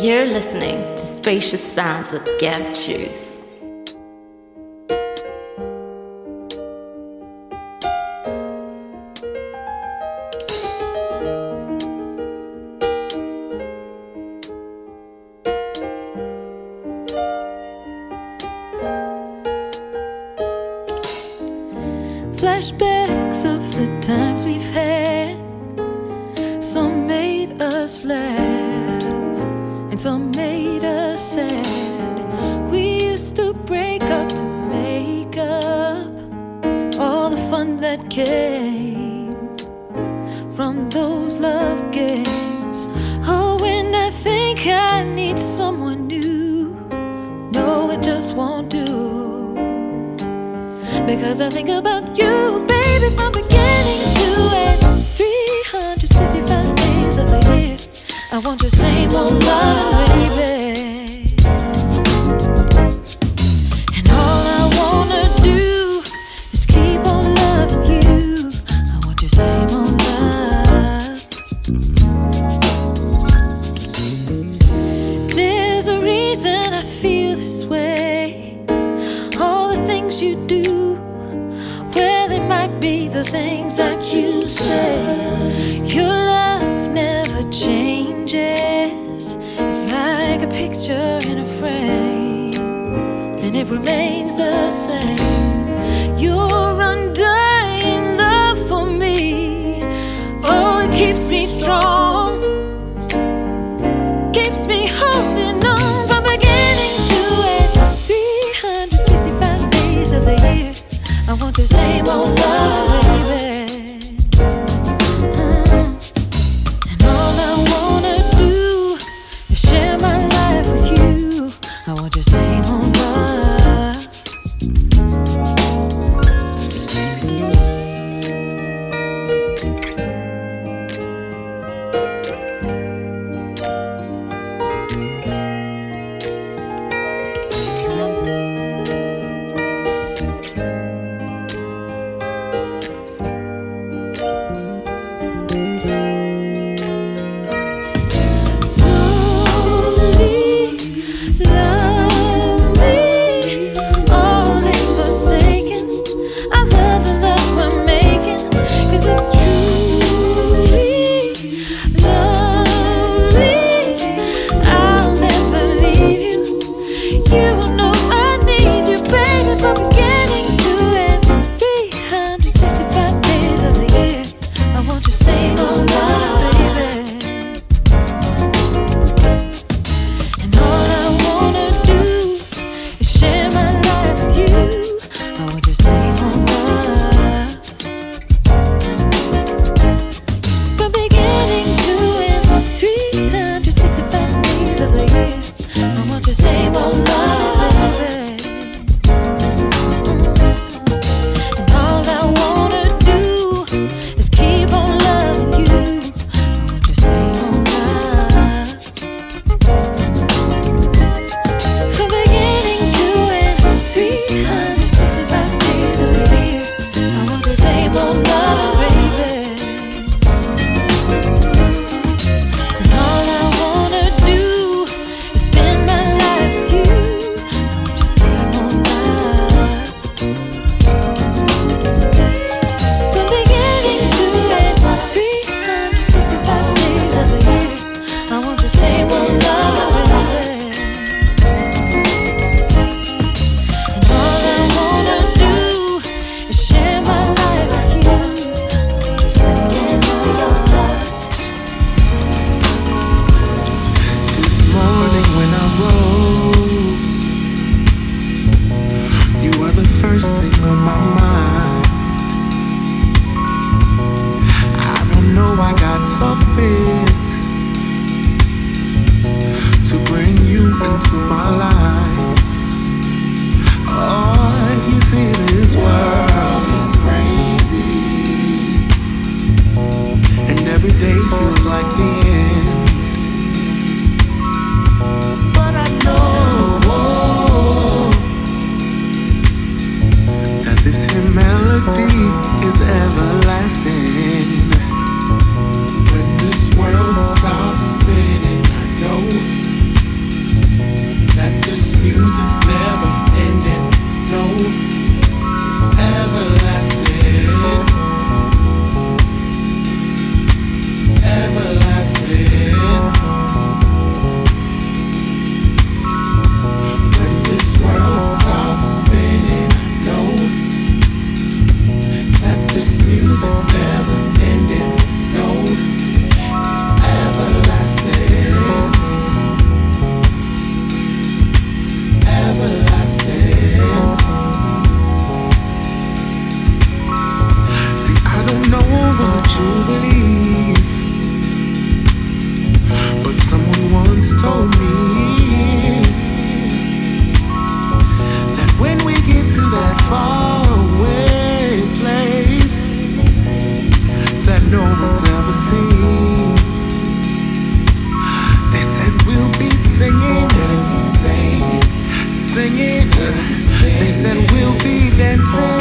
You're listening to Spacious Sounds of Gab Juice. never seen. They said we'll be singing, singing, singing. They said we'll be dancing.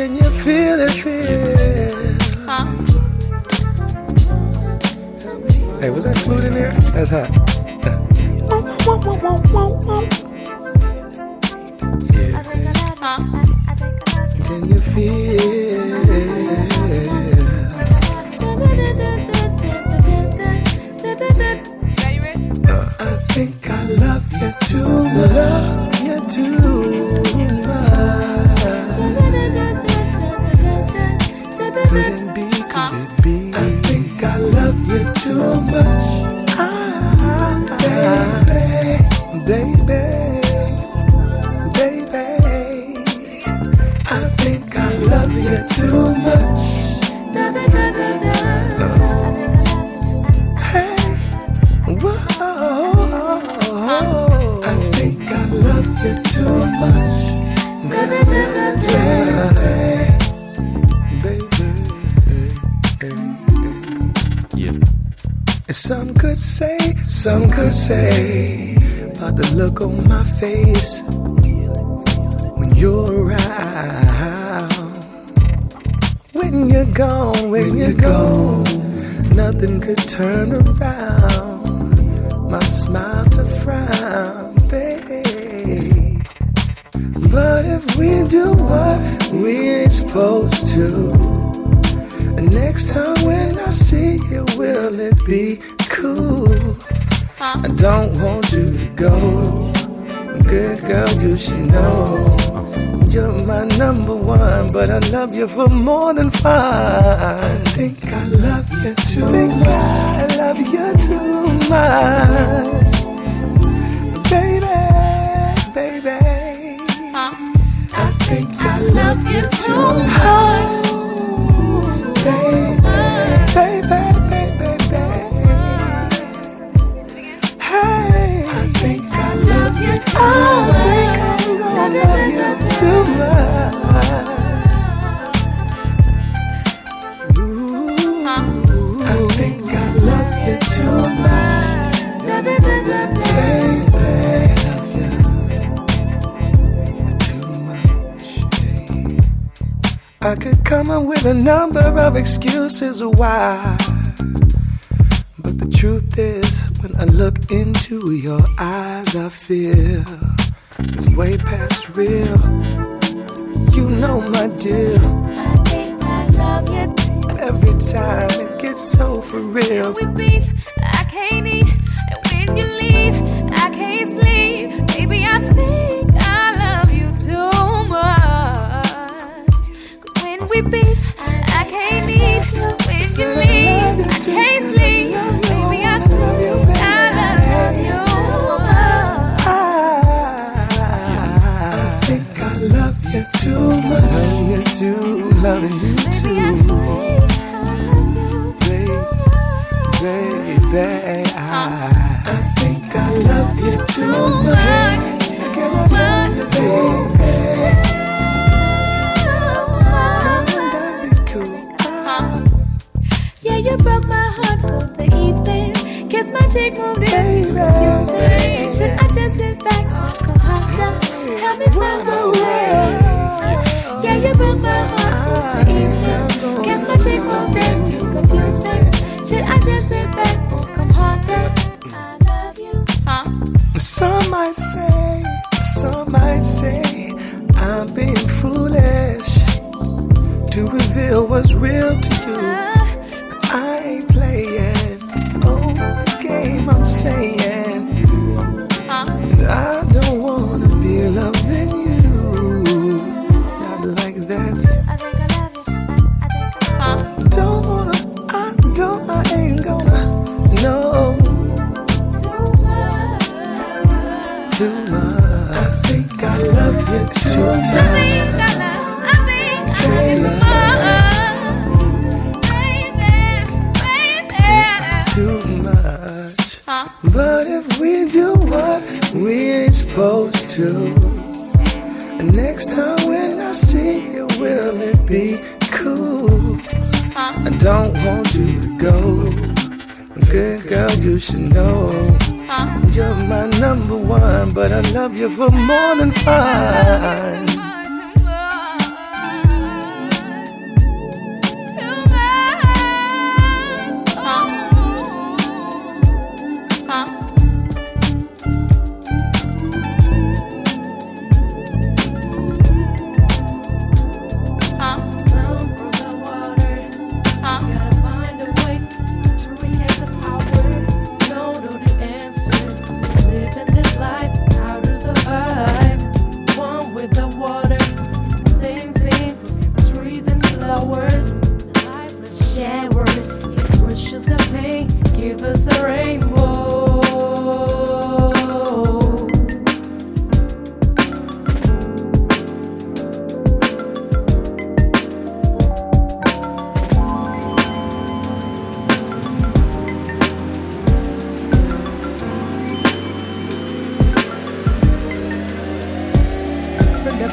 Can you feel it, feel? Huh? Hey, was that flute in there? That's hot. Uh, yeah. Much. Baby, baby. I think I love you too much. I could come up with a number of excuses why. But the truth is, when I look into your eyes, I feel it's way past real. You know my deal. Every time it gets so for real. We beef, I can't eat, and when you leave, I can't sleep. Loving you I too, think I love you too baby. I, I think I love you too much. Can I love you, baby? Wouldn't that be cool? Yeah, you broke my heart for the evening. Kiss my cheek, moved. Baby. Should I just sit back, harder? Help me find my way. Yeah, you broke my heart Some might say, some might say, I'm being foolish to reveal what's real to you. But if we do what we supposed to, next time when I see you, will it be cool? I don't want you to go. Good girl, you should know. You're my number one, but I love you for more than fun.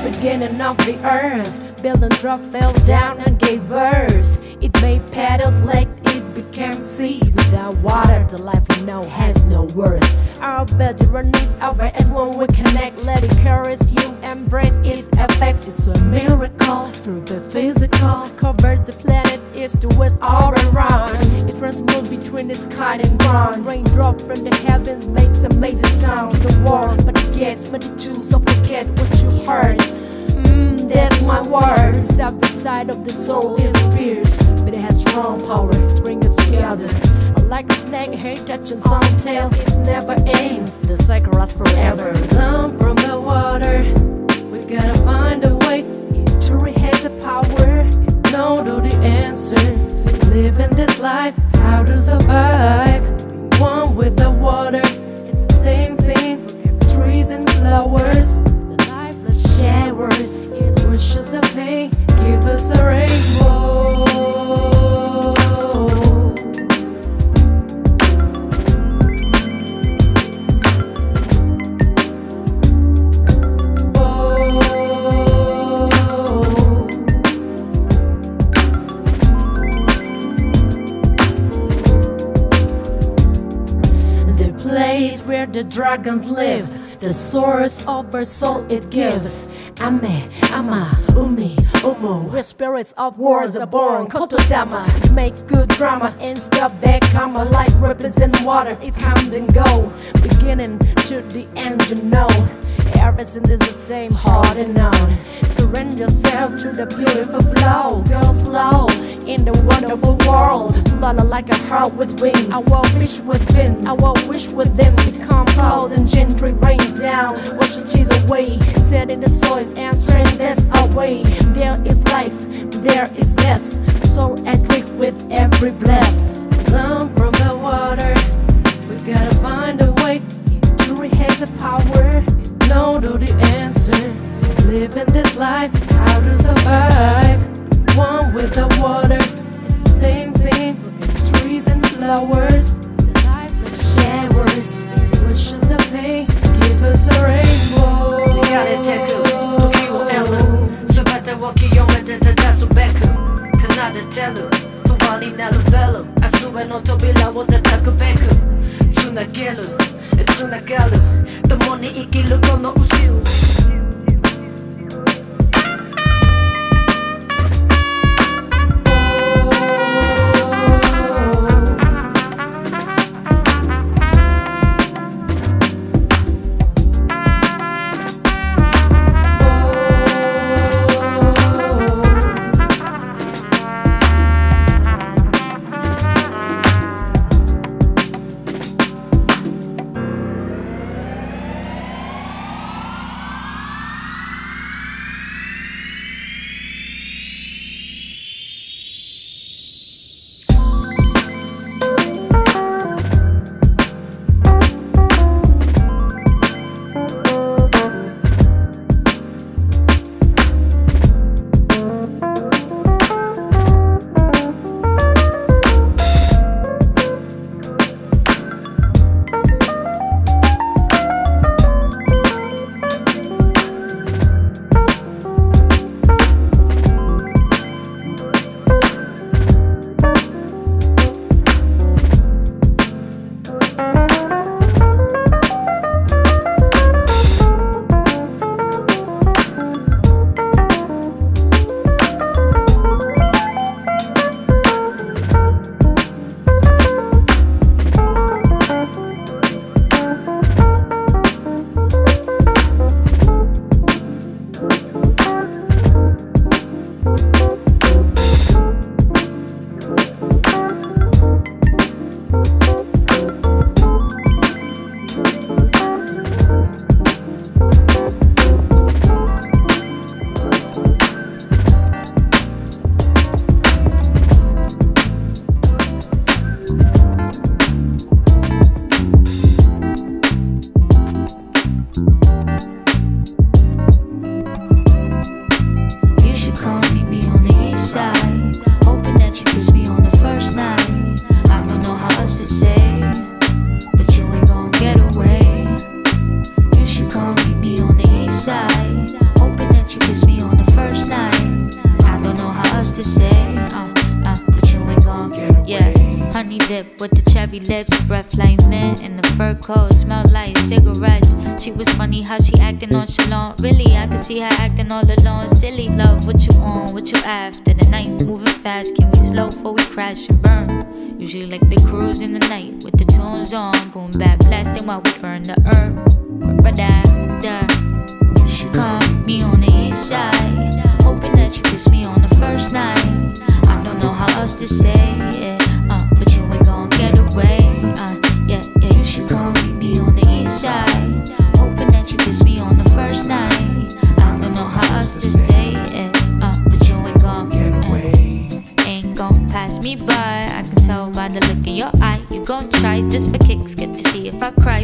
Beginning of the earth, building drop fell down and gave birth. It made petals, it became seeds. Without water, the life we know has no worth. Our bedroom needs over as when we connect. Let it carry you, embrace its effects. It's a miracle through the physical. Covers the planet east to west all around. It transmoves between the sky and ground. Raindrop from the heavens makes amazing sound. The world, but it gets many to suffocate what you heard. Mm, that's my word. The separate side of the soul is fierce, but it has strong power to bring us together. I like a snake, hate touching some tail, it never ends. The cycle lasts forever. Learn from the water. We gotta find a way. It truly the power. Know the answer to living this life. How to survive. One with the water. It's the same thing. Trees and flowers. It washes the pain. Give us a rainbow. The place where the dragons live, the source of our soul it gives. Ame, Ama, Umi, Umu, where spirits of wars are born. Kotodama makes good drama, insta back karma like ripples in water. It comes and go, beginning to the end. You know, everything is the same, hard and known. Surrender yourself to the beautiful flow. Go slow in the wonderful world. Flutter like a heart with wings. I will fish with fins. I will wish with them become clouds and gentry down. Wash the cheese away. Set in the soils and strength this away. There is life, there is death. So adrift with every breath. Learn from the water. We gotta find a way. Truly has the power. No, know the answer living this life. How to survive. One with the water. It's the same thing. Trees and flowers. Showers. It washes the pain. Give us a rainbow. 逃れてく時を得る全てを清めて照らすべく奏でてる永遠になるベル明日への扉を叩くべくつなげるつながる共に生きるこの宇宙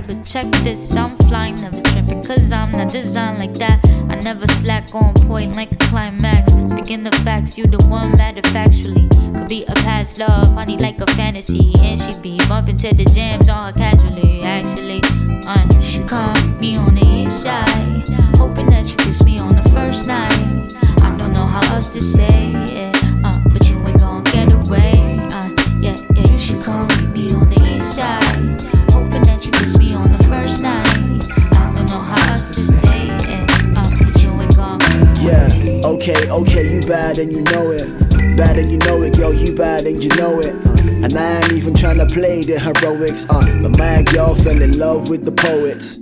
But check this, I'm flying, never tripping, cause I'm not designed like that. I never slack on point like a climax. Speaking of facts, you the one matter factually. Could be a past love, honey, like a fantasy. And she be bumping to the jams all casually, actually. Uh, she caught me on the east side, hoping that you kiss me on the first night. I don't know how else to say it, uh, but you ain't gon' okay, okay, you bad and you know it. Bad and you know it, girl, you bad and you know it. And I ain't even tryna play the heroics. Uh, but my girl fell in love with the poets.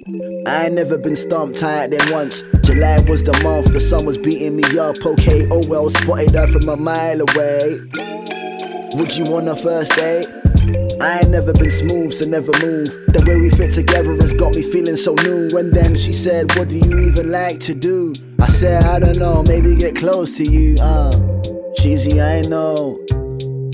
I ain't never been stumped higher than once. July was the month, the sun was beating me up. Okay, oh well, spotted her from a mile away. Would you want a first date? I ain't never been smooth, so never move. The way we fit together has got me feeling so new. And then she said, What do you even like to do? I said, I don't know, maybe get close to you. Uh, cheesy, I know.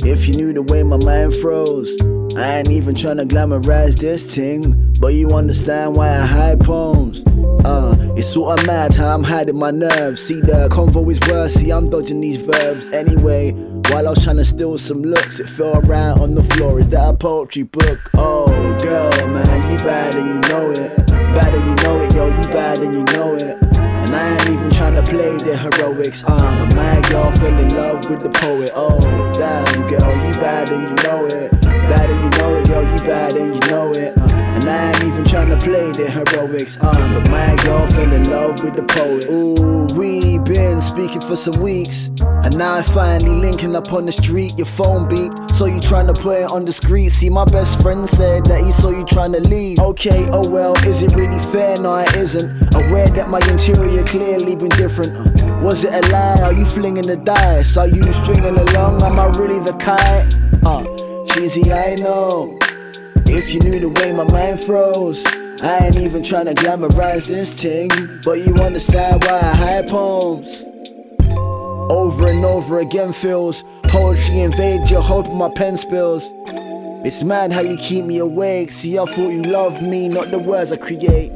If you knew the way my mind froze, I ain't even tryna glamorize this thing. But you understand why I hide poems. Uh, it's sorta mad how I'm hiding my nerves. See, the convo is worse, see, I'm dodging these verbs. Anyway, while I was trying to steal some looks, it fell around on the floor. Is that a poetry book? Oh, girl, man, you bad and you know it. Bad and you know it, girl, you bad and you know it. And I ain't even trying to play the heroics. Um, but my girl fell in love with the poet. Oh, damn, girl, you bad and you know it. Bad and you know it, girl, you bad and you know it. Uh, and I ain't even trying to play the heroics. Um, but my girl fell in love with the poet. Ooh, we been speaking for some weeks. And now I finally linking up on the street. Your phone beeped, so you trying to put it on the discreet. See, my best friend said that he saw you trying to leave. Okay, oh well, is it really fair? No, it isn't. Aware that my interior clearly been different. Was it a lie? Are you flinging the dice? Are you stringing along? Am I really the kite? Uh, cheesy, I know. If you knew the way my mind froze, I ain't even trying to glamorize this thing. But you understand why I hide poems. Over and over again feels poetry invades your hope my pen spills. It's mad how you keep me awake. See, I thought you loved me, not the words I create.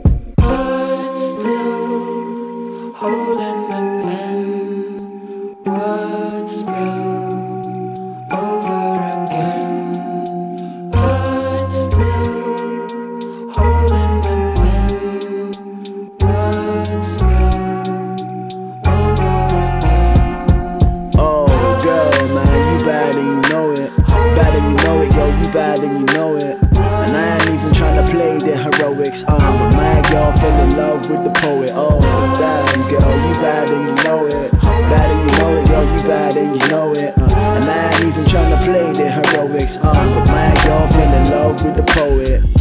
Heroics. Uh, my girl fell in love with the poet. Oh, damn, girl, you bad and you know it. Bad and you know it, girl, you bad and you know it. Uh, and I ain't even trying to play the heroics. Uh, my girl fell in love with the poet.